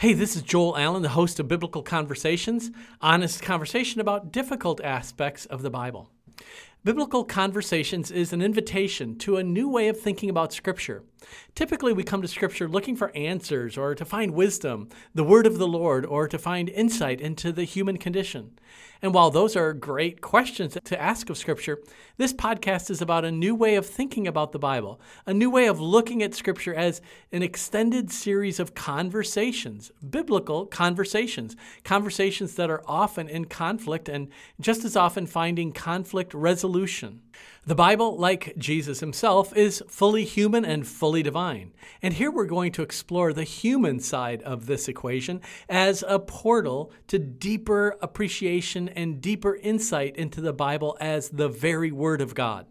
Hey, this is Joel Allen, the host of Biblical Conversations, honest conversation about difficult aspects of the Bible. Biblical Conversations is an invitation to a new way of thinking about Scripture. Typically, we come to Scripture looking for answers or to find wisdom, the Word of the Lord, or to find insight into the human condition. And while those are great questions to ask of Scripture, this podcast is about a new way of thinking about the Bible, a new way of looking at Scripture as an extended series of conversations, biblical conversations, conversations that are often in conflict and just as often finding conflict resolution. The Bible, like Jesus himself, is fully human and fully divine. And here we're going to explore the human side of this equation as a portal to deeper appreciation and deeper insight into the Bible as the very Word of God.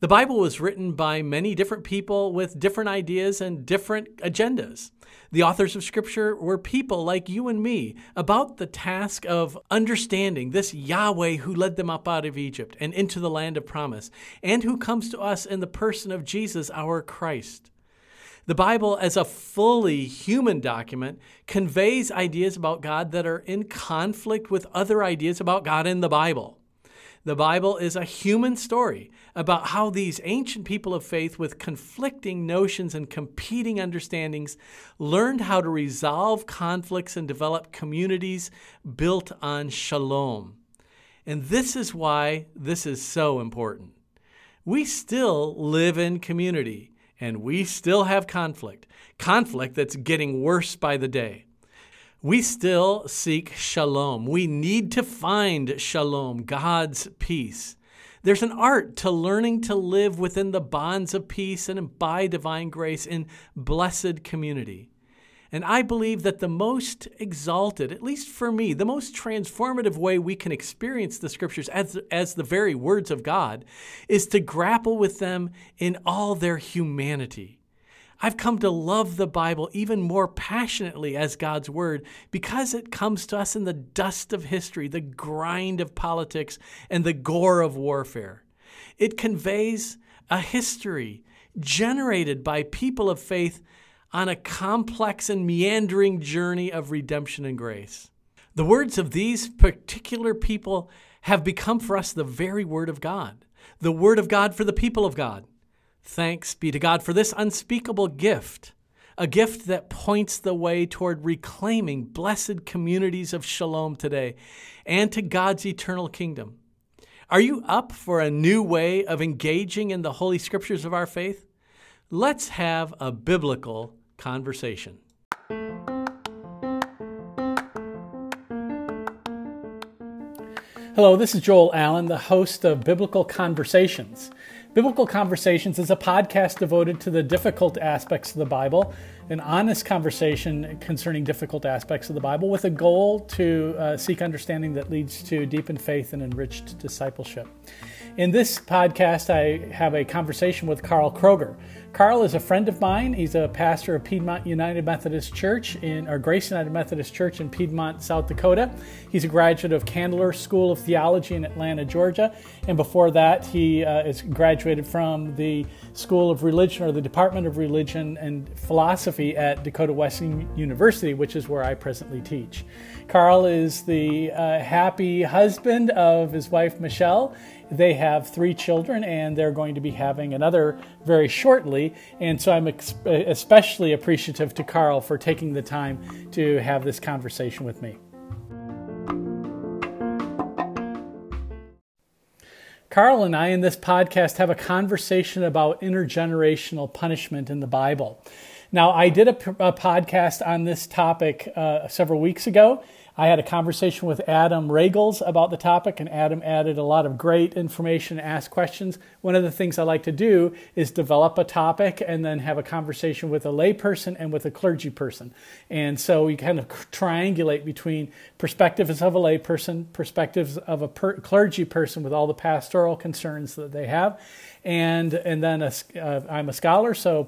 The Bible was written by many different people with different ideas and different agendas. The authors of Scripture were people like you and me about the task of understanding this Yahweh who led them up out of Egypt and into the land of promise, and who comes to us in the person of Jesus, our Christ. The Bible, as a fully human document, conveys ideas about God that are in conflict with other ideas about God in the Bible. The Bible is a human story about how these ancient people of faith, with conflicting notions and competing understandings, learned how to resolve conflicts and develop communities built on shalom. And this is why this is so important. We still live in community and we still have conflict, conflict that's getting worse by the day we still seek shalom. We need to find shalom, God's peace. There's an art to learning to live within the bonds of peace and by divine grace in blessed community. And I believe that the most exalted, at least for me, the most transformative way we can experience the scriptures as, as the very words of God is to grapple with them in all their humanity. I've come to love the Bible even more passionately as God's Word because it comes to us in the dust of history, the grind of politics, and the gore of warfare. It conveys a history generated by people of faith on a complex and meandering journey of redemption and grace. The words of these particular people have become for us the very Word of God, the Word of God for the people of God. Thanks be to God for this unspeakable gift, a gift that points the way toward reclaiming blessed communities of shalom today and to God's eternal kingdom. Are you up for a new way of engaging in the Holy Scriptures of our faith? Let's have a biblical conversation. Hello, this is Joel Allen, the host of Biblical Conversations. Biblical Conversations is a podcast devoted to the difficult aspects of the Bible, an honest conversation concerning difficult aspects of the Bible with a goal to uh, seek understanding that leads to deepened faith and enriched discipleship. In this podcast, I have a conversation with Karl Kroger. Karl is a friend of mine. He's a pastor of Piedmont United Methodist Church in or Grace United Methodist Church in Piedmont, South Dakota. He's a graduate of Candler School of Theology in Atlanta, Georgia, and before that, he uh, is graduated from the School of Religion or the Department of Religion and Philosophy at Dakota Wesleyan University, which is where I presently teach. Karl is the uh, happy husband of his wife Michelle they have three children and they're going to be having another very shortly. And so I'm ex- especially appreciative to Karl for taking the time to have this conversation with me. Karl and I in this podcast have a conversation about intergenerational punishment in the Bible. Now, I did a, a podcast on this topic uh, several weeks ago, I had a conversation with Adam Regels about the topic, and Adam added a lot of great information and asked questions. One of the things I like to do is develop a topic and then have a conversation with a layperson and with a clergy person. And so you kind of triangulate between perspectives of a layperson, perspectives of a per- clergy person with all the pastoral concerns that they have, and and then a, uh, I'm a scholar, so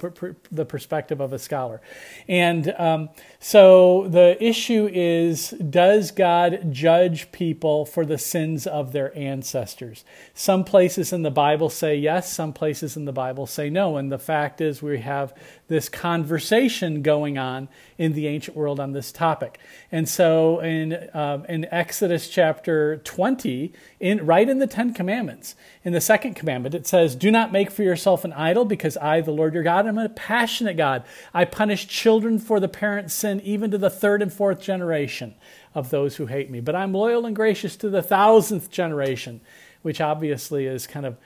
the perspective of a scholar, and um, so the issue is: Does God judge people for the sins of their ancestors? Some places in the Bible say yes, some places in the Bible say no, and the fact is we have this conversation going on in the ancient world on this topic. And so in, um, in Exodus chapter 20, in, right in the Ten Commandments, in the second commandment, it says, Do not make for yourself an idol, because I, the Lord your God, am a passionate God. I punish children for the parent's sin, even to the third and fourth generation of those who hate me. But I'm loyal and gracious to the thousandth generation, which obviously is kind of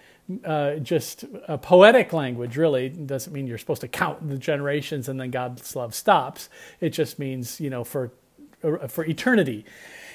uh, just a poetic language, really. It doesn't mean you're supposed to count the generations and then God's love stops. It just means, you know, for, for eternity.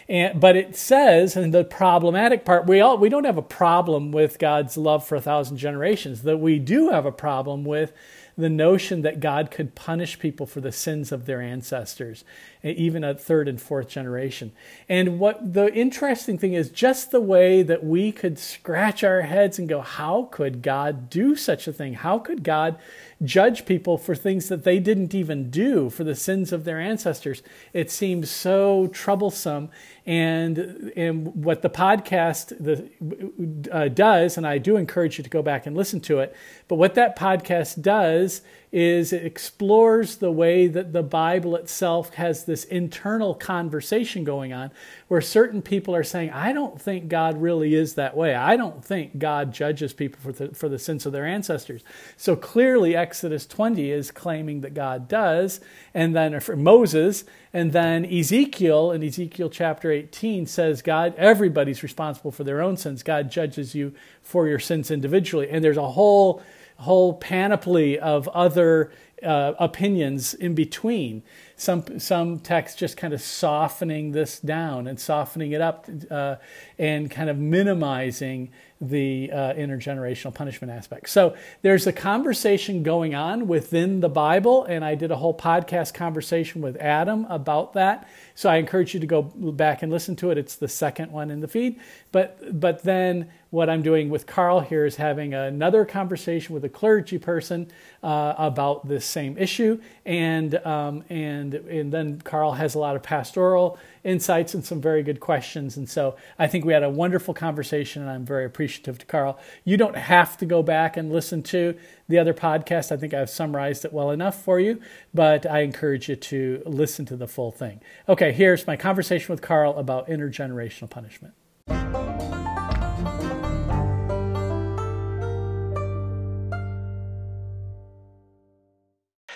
And, but it says, and the problematic part, we all we don't have a problem with God's love for a thousand generations. That we do have a problem with the notion that God could punish people for the sins of their ancestors, even a third and fourth generation. And what the interesting thing is, just the way that we could scratch our heads and go, How could God do such a thing? How could God judge people for things that they didn't even do, for the sins of their ancestors? It seems so troublesome. And, and what the podcast the, uh, does, and I do encourage you to go back and listen to it, but what that podcast does is it explores the way that the Bible itself has this internal conversation going on where certain people are saying, I don't think God really is that way. I don't think God judges people for the, for the sins of their ancestors. So clearly, Exodus 20 is claiming that God does, and then for Moses, and then Ezekiel in Ezekiel chapter 18 says, God, everybody's responsible for their own sins. God judges you for your sins individually. And there's a whole whole panoply of other uh, opinions in between. Some some texts just kind of softening this down and softening it up uh, and kind of minimizing the uh, intergenerational punishment aspect. So there's a conversation going on within the Bible, and I did a whole podcast conversation with Adam about that. So I encourage you to go back and listen to it. It's the second one in the feed. But but then what I'm doing with Karl here is having another conversation with a clergy person uh, about this same issue, and um, and and then Karl has a lot of pastoral insights and some very good questions. And so I think we had a wonderful conversation, and I'm very appreciative to Karl. You don't have to go back and listen to the other podcast. I think I've summarized it well enough for you, but I encourage you to listen to the full thing. Okay, here's my conversation with Karl about intergenerational punishment.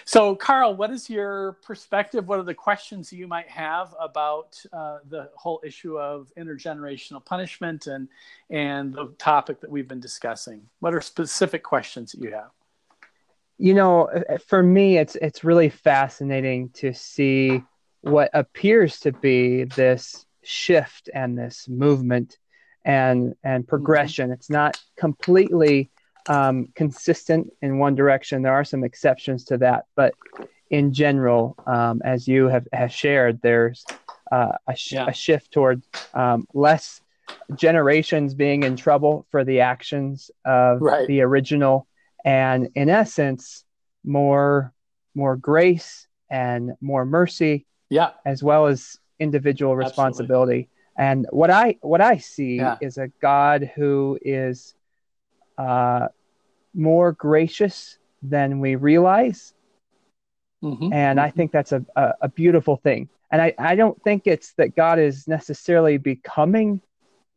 So, Karl, what is your perspective? What are the questions you might have about uh, the whole issue of intergenerational punishment and and the topic that we've been discussing? What are specific questions that you have? You know, uh, for me, it's it's really fascinating to see what appears to be this shift and this movement and and progression. Mm-hmm. It's not completely um, consistent in one direction. There are some exceptions to that, but in general, um, as you have, have shared, there's uh, a, sh- yeah. a, shift toward um, less generations being in trouble for the actions of right. the original, and in essence, more more grace and more mercy, yeah, as well as individual responsibility. Absolutely. And what I what I see yeah. is a God who is uh, more gracious than we realize. Mm-hmm. And I think that's a, a, a, beautiful thing. And I, I don't think it's that God is necessarily becoming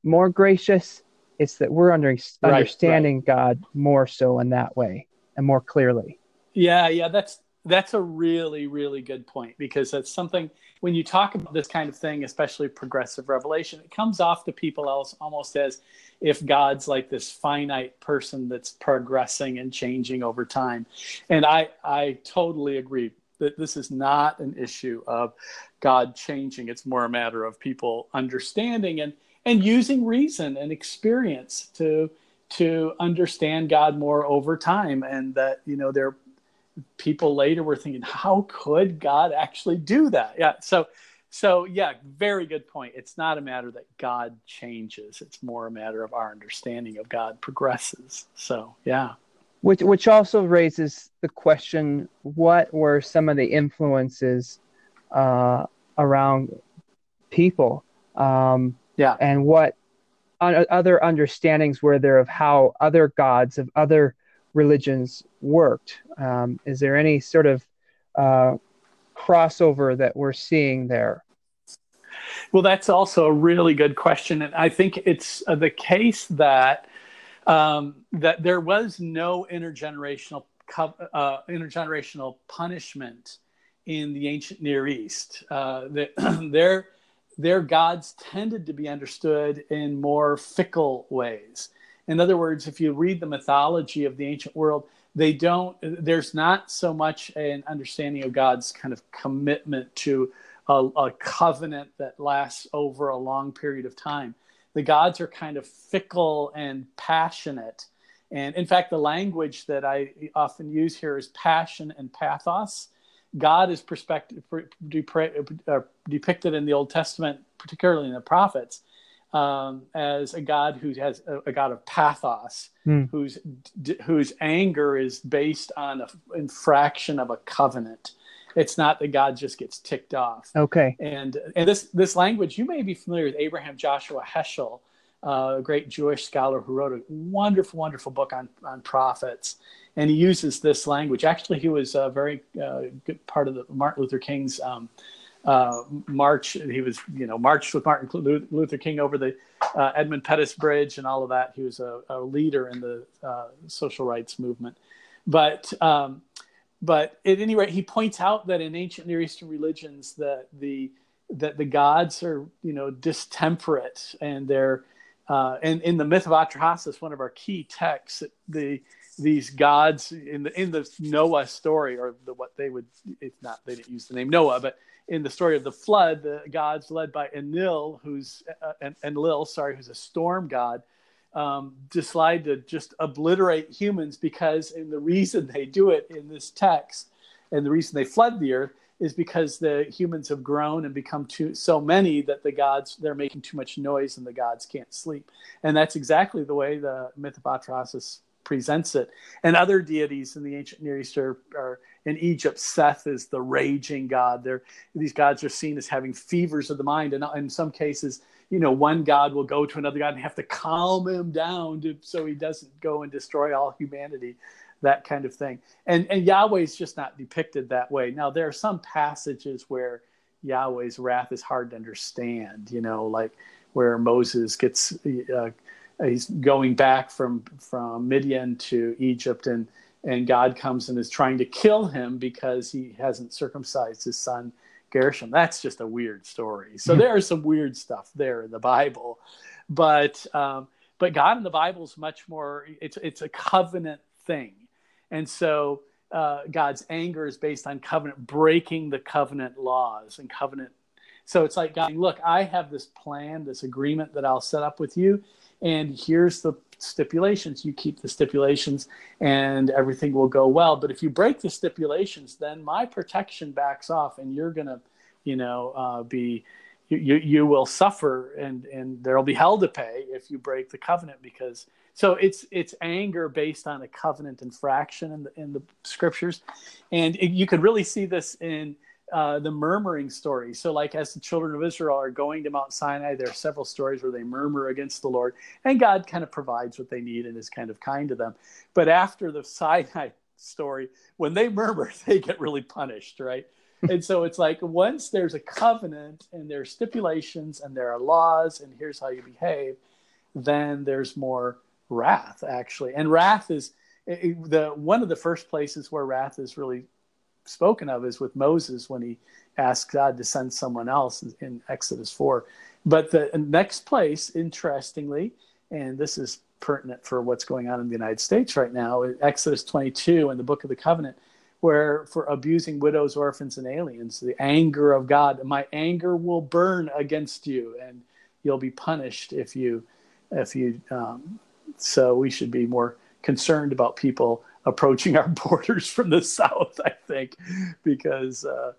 more gracious. It's that we're under, right, understanding right. God more so in that way and more clearly. Yeah, yeah, that's that's a really, really good point because that's something when you talk about this kind of thing, especially progressive revelation, it comes off to people else almost as if God's like this finite person that's progressing and changing over time. And I, I totally agree that this is not an issue of God changing. It's more a matter of people understanding and, and using reason and experience to to understand God more over time and that you know they're people later were thinking, how could God actually do that? Yeah. So, so yeah, very good point. It's not a matter that God changes. It's more a matter of our understanding of God progresses. So, yeah. Which, which also raises the question: What were some of the influences uh, around people? Um, yeah, and what other understandings were there of how other gods of other religions worked. Um, is there any sort of uh, crossover that we're seeing there? Well, that's also a really good question, and I think it's uh, the case that um, that there was no intergenerational uh, intergenerational punishment in the ancient Near East. Uh, their their gods tended to be understood in more fickle ways. In other words, if you read the mythology of the ancient world, they don't. There's not so much an understanding of God's kind of commitment to a, a covenant that lasts over a long period of time. The gods are kind of fickle and passionate. And in fact, the language that I often use here is passion and pathos. God is perspective, uh, depicted in the Old Testament, particularly in the prophets, um, as a God who has a, a God of pathos, mm. whose d- whose anger is based on an infraction of a covenant. It's not that God just gets ticked off. Okay. And and this this language, you may be familiar with Abraham Joshua Heschel, uh, a great Jewish scholar who wrote a wonderful, wonderful book on on prophets, and he uses this language. Actually, he was a very uh, good part of the Martin Luther King's. Um, uh, march. He was, you know, marched with Martin Luther King over the uh, Edmund Pettus Bridge and all of that. He was a, a leader in the uh, social rights movement. But um, but at any rate, he points out that in ancient Near Eastern religions, that the that the gods are you know distemperate and they're uh, and in the myth of Atrahasis, one of our key texts, the these gods in the in the Noah story, or the what they would if not they didn't use the name Noah, but in the story of the flood, the gods led by Enlil, who's uh, Enlil, sorry, who's a storm god, um, decide to just obliterate humans because, and the reason they do it in this text, and the reason they flood the earth is because the humans have grown and become too so many that the gods they're making too much noise and the gods can't sleep, and that's exactly the way the myth of Atrahasis presents it. And other deities in the ancient Near East are, are in Egypt. Seth is the raging god. These gods are seen as having fevers of the mind, and in some cases you know, one god will go to another god and have to calm him down to, so he doesn't go and destroy all humanity, that kind of thing. And and Yahweh's just not depicted that way. Now there are some passages where Yahweh's wrath is hard to understand. You know, like where Moses gets uh, he's going back from from Midian to Egypt and and God comes and is trying to kill him because he hasn't circumcised his son Gershom. That's just a weird story. So there is some weird stuff there in the Bible, but um, but God in the Bible is much more. It's it's a covenant thing, and so uh, God's anger is based on covenant breaking the covenant laws and covenant. So it's like God, look, I have this plan, this agreement that I'll set up with you, and here's the stipulations. You keep the stipulations and everything will go well. But if you break the stipulations, then my protection backs off and you're going to, you know, uh, be, you, you will suffer and, and there'll be hell to pay if you break the covenant because so it's it's anger based on a covenant infraction in the in the scriptures and it, you could really see this in uh, the murmuring story. So, like as the children of Israel are going to Mount Sinai, there are several stories where they murmur against the Lord, and God kind of provides what they need and is kind of kind to them. But after the Sinai story, when they murmur, they get really punished, right? and so it's like once there's a covenant and there are stipulations and there are laws and here's how you behave, then there's more wrath actually. And wrath is the one of the first places where wrath is really spoken of is with Moses when he asked God to send someone else in Exodus 4. But the next place, interestingly, and this is pertinent for what's going on in the United States right now, Exodus 22 in the book of the covenant, where for abusing widows, orphans, and aliens, the anger of God, my anger will burn against you, and you'll be punished if you, if you. Um, so we should be more concerned about people approaching our borders from the south. I think because uh,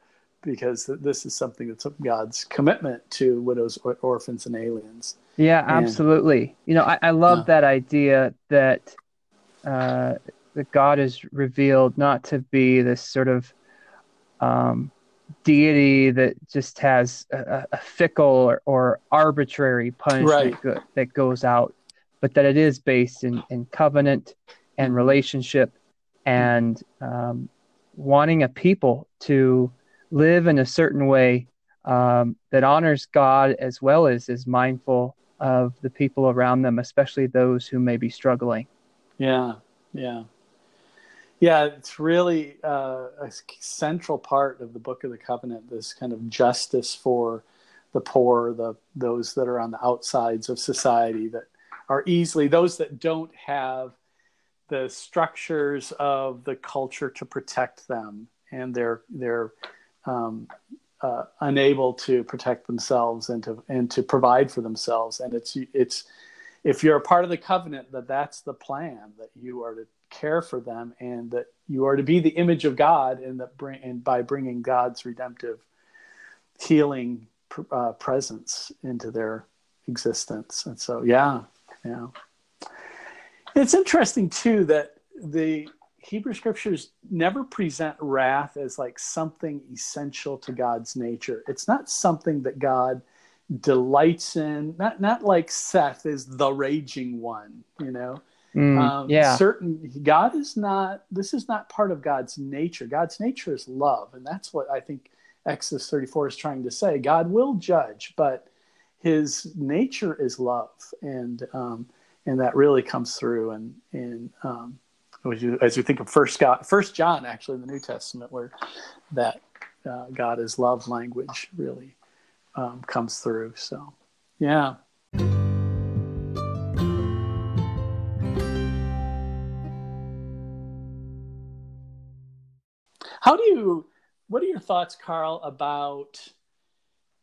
because this is something that's God's commitment to widows, or, orphans, and aliens. Yeah, absolutely. you know, I, I love that idea that uh, that God is revealed not to be this sort of um, deity that just has a, a fickle or, or, arbitrary punishment right. go, that goes out, but that it is based in, in covenant and relationship and um, wanting a people to live in a certain way um, that honors God as well as is mindful of the people around them, especially those who may be struggling. Yeah, yeah. Yeah, it's really uh, a central part of the Book of the Covenant. This kind of justice for the poor, the those that are on the outsides of society, that are easily those that don't have the structures of the culture to protect them, and they're they're um, uh, unable to protect themselves and to and to provide for themselves. And it's it's if you're a part of the covenant, that that's the plan that you are to care for them and that you are to be the image of God and that bring and by bringing God's redemptive healing uh, presence into their existence. And so, yeah, yeah. It's interesting too that the Hebrew scriptures never present wrath as like something essential to God's nature. It's not something that God delights in. Not not like Seth is the raging one, you know. Mm, um, yeah. Certain God is not. This is not part of God's nature. God's nature is love, and that's what I think Exodus 34 is trying to say. God will judge, but His nature is love, and um, and that really comes through. And and um, as you as you think of First God, First John, actually in the New Testament, where that uh, God is love language really um, comes through. So, yeah. How do you, what are your thoughts, Karl, about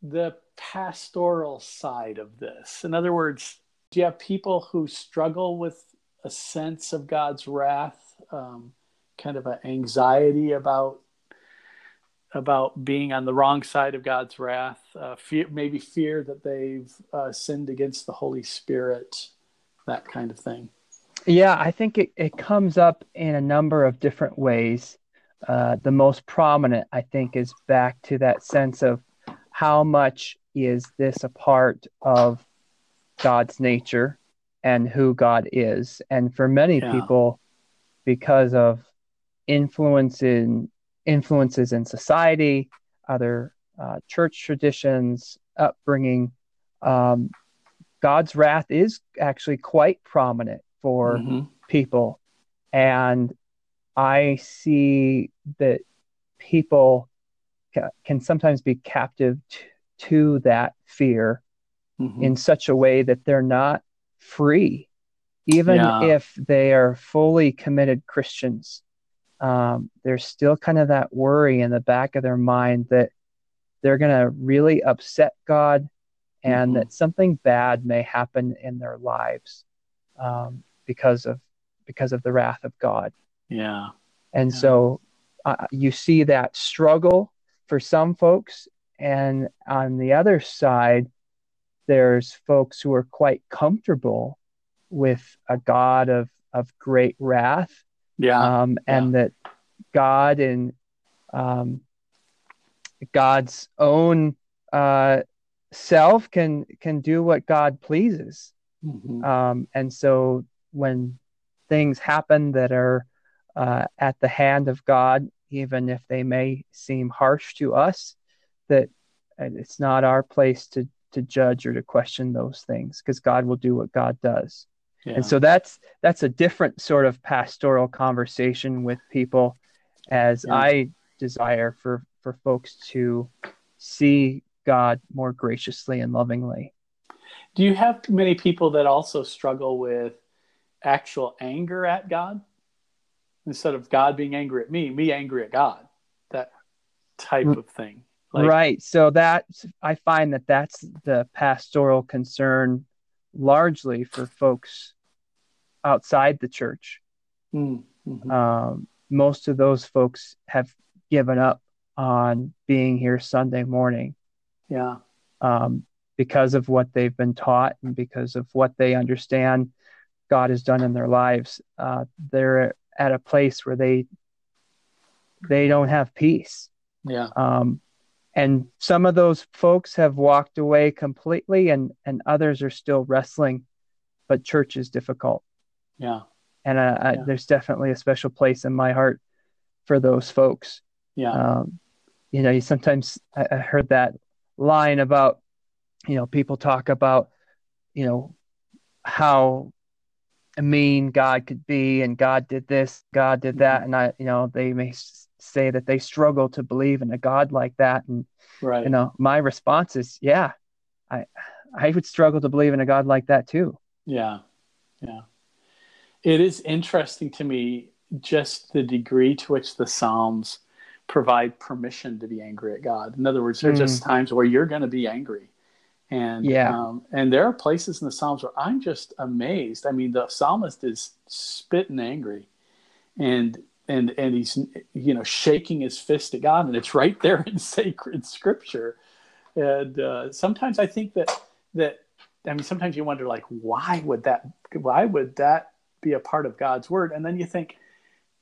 the pastoral side of this? In other words, do you have people who struggle with a sense of God's wrath, um, kind of an anxiety about about being on the wrong side of God's wrath, uh, fear, maybe fear that they've uh, sinned against the Holy Spirit, that kind of thing? Yeah, I think it, it comes up in a number of different ways. Uh, the most prominent, I think, is back to that sense of how much is this a part of God's nature and who God is. And for many yeah. people, because of influence in, influences in society, other uh, church traditions, upbringing, um, God's wrath is actually quite prominent for mm-hmm. people. And I see that people ca- can sometimes be captive t- to that fear mm-hmm. in such a way that they're not free, even yeah. if they are fully committed Christians. Um, there's still kind of that worry in the back of their mind that they're going to really upset God and mm-hmm. that something bad may happen in their lives um, because of because of the wrath of God. Yeah. And yeah. so uh, you see that struggle for some folks. And on the other side, there's folks who are quite comfortable with a God of, of great wrath. Yeah. Um, and yeah. that God and um, God's own uh, self can can do what God pleases. Mm-hmm. Um, and so when things happen that are uh, at the hand of God, even if they may seem harsh to us, that it's not our place to to judge or to question those things because God will do what God does. Yeah. And so that's that's a different sort of pastoral conversation with people as yeah. I desire for for folks to see God more graciously and lovingly. Do you have many people that also struggle with actual anger at God? instead of God being angry at me, me angry at God, that type mm. of thing. Like, right. So that I find that that's the pastoral concern largely for folks outside the church. Mm-hmm. Um, most of those folks have given up on being here Sunday morning. Yeah. Um, because of what they've been taught and because of what they understand God has done in their lives. Uh, they're at a place where they they don't have peace. Yeah. Um, and some of those folks have walked away completely, and and others are still wrestling. But church is difficult. Yeah. and uh, I, there's definitely a special place in my heart for those folks. Yeah. Um, you know, you sometimes I, I heard that line about, you know, people talk about, you know, how mean God could be, and God did this, God did that, Mm-hmm. and I, you know, they may say that they struggle to believe in a God like that, and right. you know, my response is, yeah, I, I would struggle to believe in a God like that too. Yeah. Yeah. It is interesting to me just the degree to which the Psalms provide permission to be angry at God. In other words, there's Mm. just times where you're going to be angry. And Yeah. um, and there are places in the Psalms where I'm just amazed. I mean, the psalmist is spitting angry, and and and he's you know shaking his fist at God, and it's right there in sacred Scripture. And uh, sometimes I think that that I mean, sometimes you wonder like, why would that? Why would that be a part of God's word? And then you think,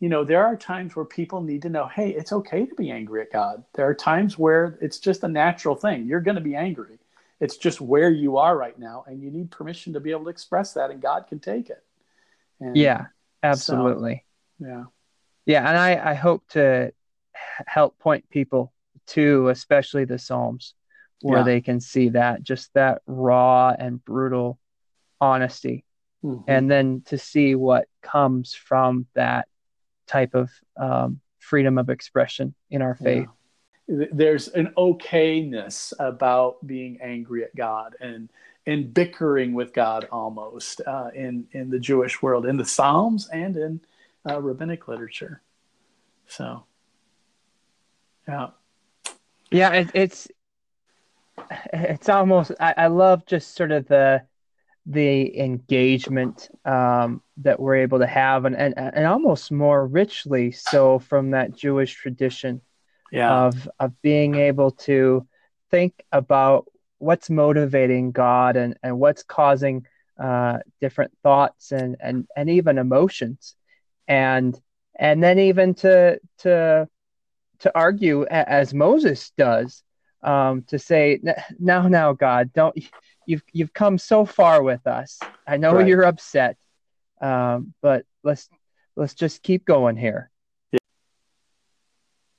you know, there are times where people need to know, hey, it's okay to be angry at God. There are times where it's just a natural thing. You're going to be angry. It's just where you are right now, and you need permission to be able to express that, and God can take it. And, Yeah, absolutely. yeah, Yeah, and I, I hope to help point people to, especially the Psalms, where Yeah. they can see that just that raw and brutal honesty, Mhm. and then to see what comes from that type of um, freedom of expression in our faith. Yeah. There's an okayness about being angry at God and and bickering with God almost uh, in in the Jewish world, in the Psalms and in uh, rabbinic literature. So, yeah, Yeah, it, it's it's almost I, I love just sort of the the engagement um, that we're able to have and, and and almost more richly so from that Jewish tradition yeah, of of being able to think about what's motivating God and, and what's causing uh, different thoughts and, and, and even emotions and and then even to to to argue as Moses does um, to say now now God don't you've you've come so far with us I know Right. you're upset um, but let's let's just keep going here yeah.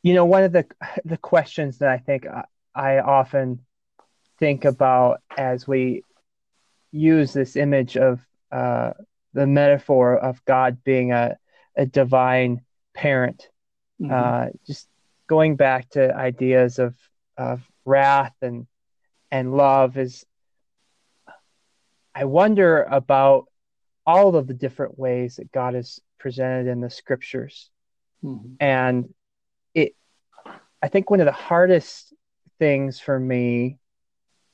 you know one of the the questions that I think I, I often think about as we use this image of uh, the metaphor of God being a, a divine parent Mhm. uh, just going back to ideas of of wrath and and love is I wonder about all of the different ways that God is presented in the scriptures Mhm. and it I think one of the hardest things for me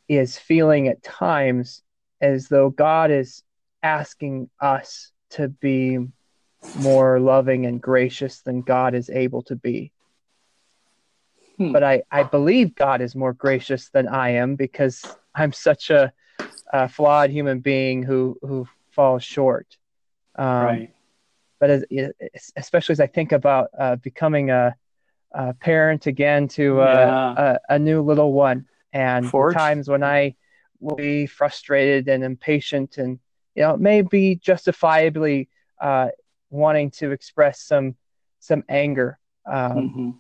is feeling at times as though God is asking us to be more loving and gracious than God is able to be. Hmm. But I, I believe God is more gracious than I am because I'm such a, a flawed human being who, who falls short. Um, right, but as, especially as I think about uh, becoming a, a parent again to uh, Yeah. a, a new little one, and times when I will be frustrated and impatient, and you know maybe justifiably uh, wanting to express some some anger. Um, Mhm.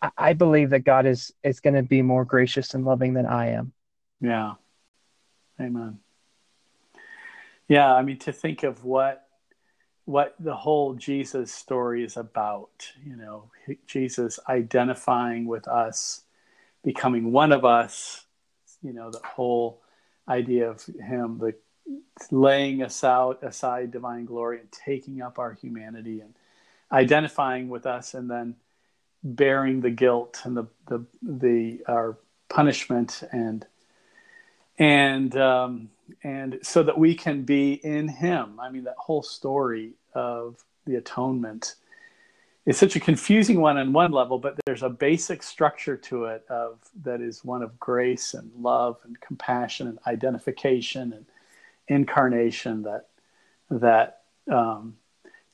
I, I believe that God is is going to be more gracious and loving than I am. yeah, amen. Yeah, I mean to think of what what the whole Jesus story is about. You know, Jesus identifying with us, becoming one of us. You know, the whole idea of him, the laying aside aside divine glory and taking up our humanity and identifying with us, and then bearing the guilt and the the the our punishment and and um, and so that we can be in him. I mean that whole story of the atonement is such a confusing one on one level but there's a basic structure to it of that is one of grace and love and compassion and identification and incarnation that that um,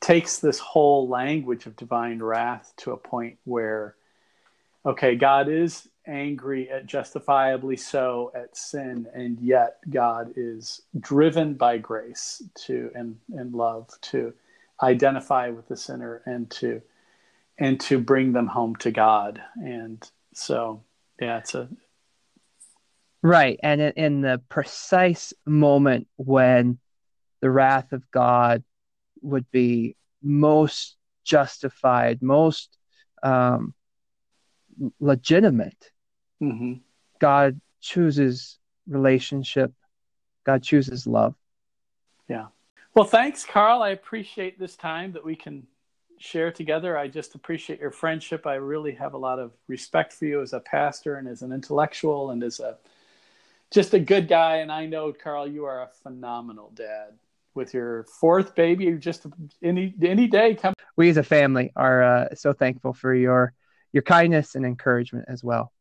takes this whole language of divine wrath to a point where okay god is angry at justifiably so at sin and yet god is driven by grace to and and love to identify with the sinner and to and to bring them home to God. And so, yeah, it's a right. And in, in the precise moment when the wrath of God would be most justified, most um, legitimate, mm-hmm. God chooses relationship. God chooses love. Yeah. Well, thanks, Karl. I appreciate this time that we can share together. I just appreciate your friendship. I really have a lot of respect for you as a pastor and as an intellectual and as a just a good guy. And I know, Karl, you are a phenomenal dad with your fourth baby. Just any any day come. We as a family are uh, so thankful for your your kindness and encouragement as well.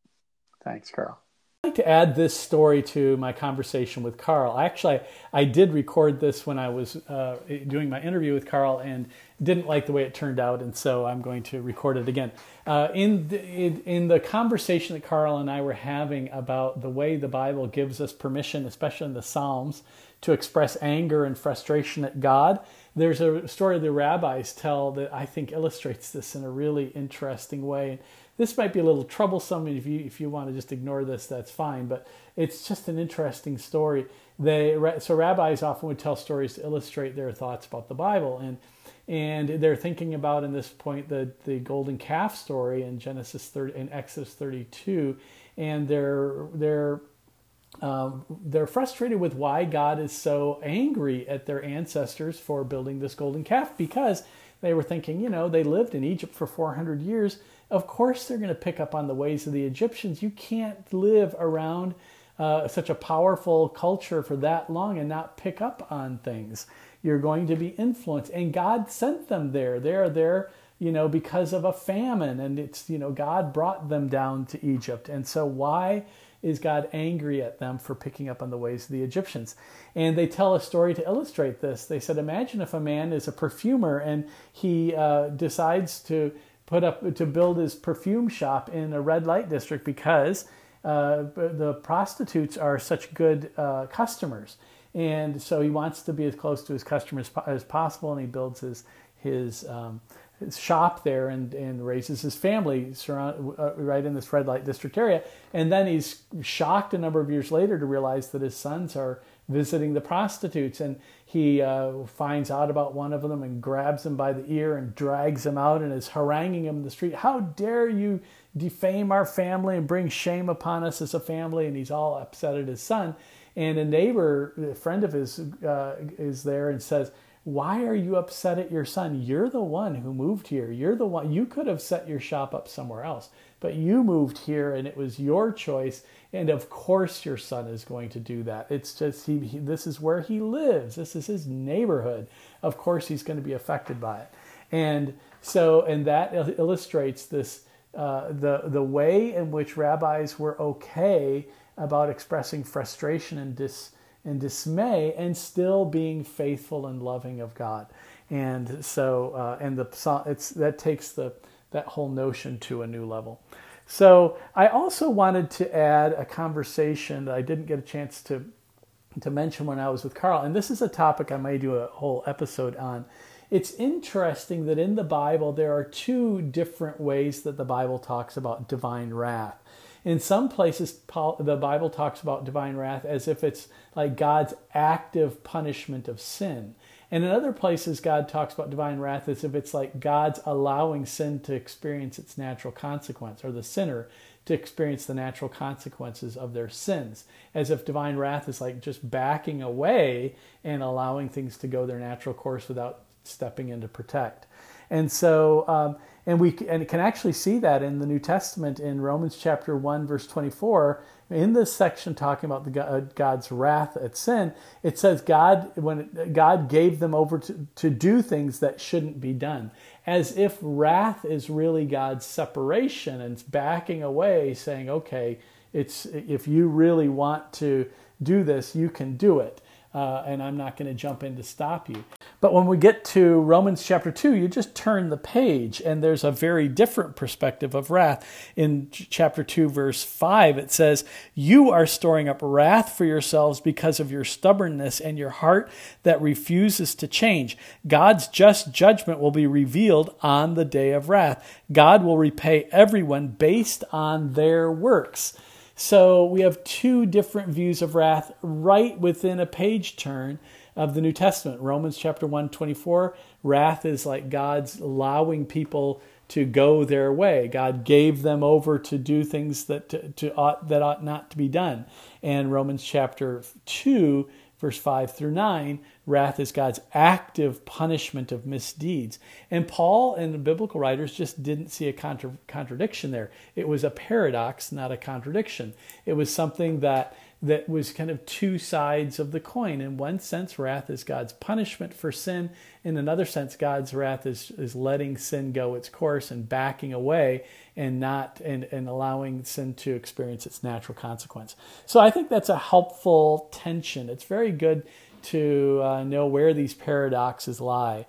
Thanks, Karl. Like to add this story to my conversation with Karl. Actually, I did record this when I was uh, doing my interview with Karl and didn't like the way it turned out, and so I'm going to record it again. Uh, in, the, in, in the conversation that Karl and I were having about the way the Bible gives us permission, especially in the Psalms, to express anger and frustration at God, there's a story the rabbis tell that I think illustrates this in a really interesting way. This might be a little troublesome. If you if you want to just ignore this, that's fine. But it's just an interesting story. They so rabbis often would tell stories to illustrate their thoughts about the Bible, and and they're thinking about in this point the the golden calf story in Genesis 30 in Exodus 32, and they're they're um, they're frustrated with why God is so angry at their ancestors for building this golden calf because they were thinking, you know, they lived in Egypt for 400 years of course they're going to pick up on the ways of the Egyptians. You can't live around uh, such a powerful culture for that long and not pick up on things. You're going to be influenced. And God sent them there. They're there, you know, because of a famine. And it's, you know, God brought them down to Egypt. And so why is God angry at them for picking up on the ways of the Egyptians? And they tell a story to illustrate this. They said, imagine if a man is a perfumer and he uh, decides to put up to build his perfume shop in a red light district because uh, the prostitutes are such good uh, customers, and so he wants to be as close to his customers as possible, and he builds his his, um, his shop there and, and raises his family surround, uh, right in this red light district area, and then he's shocked a number of years later to realize that his sons are visiting the prostitutes and he uh, finds out about one of them and grabs him by the ear and drags him out and is haranguing him in the street. How dare you defame our family and bring shame upon us as a family? And he's all upset at his son. And a neighbor a friend of his uh, is there and says why are you upset at your son? You're the one who moved here. You're the one you could have set your shop up somewhere else but you moved here and it was your choice. And of course your son is going to do that. It's just he, he, this is where he lives. This is his neighborhood. Of course he's going to be affected by it. And so and that illustrates this uh, the the way in which rabbis were okay about expressing frustration and dis and dismay and still being faithful and loving of God and so uh, and the it's that takes the that whole notion to a new level. So I also wanted to add a conversation that I didn't get a chance to to mention when I was with Karl, and this is a topic I may do a whole episode on. It's interesting that in the Bible there are two different ways that the Bible talks about divine wrath. In some places, the Bible talks about divine wrath as if it's like God's active punishment of sin. And in other places, God talks about divine wrath as if it's like God's allowing sin to experience its natural consequence, or the sinner to experience the natural consequences of their sins. As if divine wrath is like just backing away and allowing things to go their natural course without stepping in to protect. And so, um, and we and can actually see that in the New Testament in Romans chapter 1 verse 24 in this section talking about the uh, God's wrath at sin it says God when God gave them over to, to do things that shouldn't be done. As if wrath is really God's separation and backing away saying okay it's if you really want to do this you can do it uh, and I'm not going to jump in to stop you. But when we get to Romans chapter 2, you just turn the page, and there's a very different perspective of wrath. In chapter 2, verse 5, it says, You are storing up wrath for yourselves because of your stubbornness and your heart that refuses to change. God's just judgment will be revealed on the day of wrath. God will repay everyone based on their works. So we have two different views of wrath right within a page turn of the New Testament. Romans chapter 1 24, wrath is like God's allowing people to go their way. God gave them over to do things that to, to ought, that ought not to be done. And Romans chapter 2 verse 5 through 9, wrath is God's active punishment of misdeeds. And Paul and the biblical writers just didn't see a contra- contradiction there. It was a paradox, not a contradiction. It was something that that was kind of two sides of the coin. In one sense, wrath is God's punishment for sin. In another sense, God's wrath is, is letting sin go its course and backing away and not and, and allowing sin to experience its natural consequence. So I think that's a helpful tension. It's very good to uh, know where these paradoxes lie.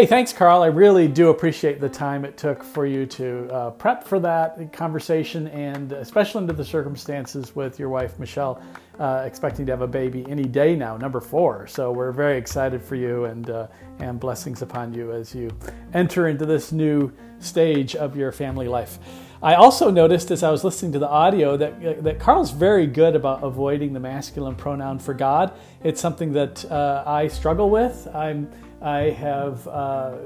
Hey, thanks, Karl. I really do appreciate the time it took for you to uh, prep for that conversation, and especially under the circumstances with your wife, Michelle, uh, expecting to have a baby any day now, number four. So we're very excited for you, and uh, and blessings upon you as you enter into this new stage of your family life. I also noticed as I was listening to the audio that that Karl's very good about avoiding the masculine pronoun for God. It's something that uh, I struggle with. I'm I have uh,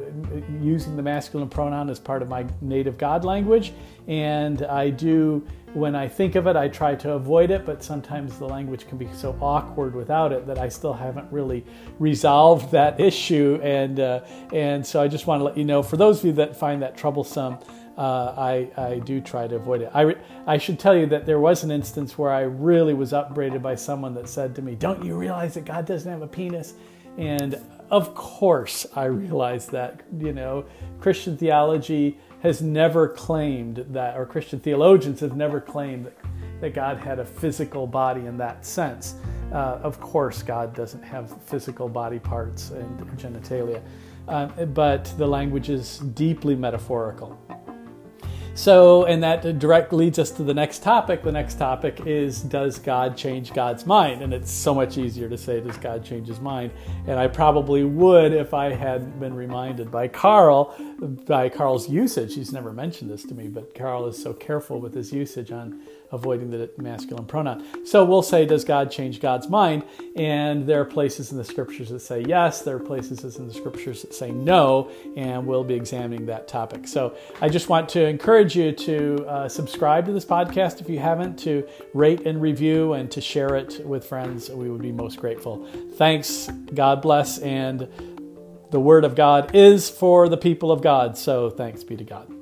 using the masculine pronoun as part of my native God language, and I do when I think of it, I try to avoid it, but sometimes the language can be so awkward without it that I still haven't really resolved that issue, and uh, and so I just want to let you know for those of you that find that troublesome. Uh, I, I do try to avoid it. I, I should tell you that there was an instance where I really was upbraided by someone that said to me, Don't you realize that God doesn't have a penis? And of course, I realize that, you know, Christian theology has never claimed that, or Christian theologians have never claimed that, that God had a physical body in that sense. Uh, of course, God doesn't have physical body parts and genitalia, uh, but the language is deeply metaphorical. So, and that direct leads us to the next topic. The next topic is Does God change God's mind? And it's so much easier to say, Does God change his mind? And I probably would if I had been reminded by Karl, by Karl's usage. He's never mentioned this to me, but Karl is so careful with his usage on avoiding the masculine pronoun. So we'll say, Does God change God's mind? And there are places in the scriptures that say yes, there are places in the scriptures that say no, and we'll be examining that topic. So I just want to encourage you to uh, subscribe to this podcast if you haven't, to rate and review, and to share it with friends. We would be most grateful. Thanks. God bless. And the word of God is for the people of God. So thanks be to God.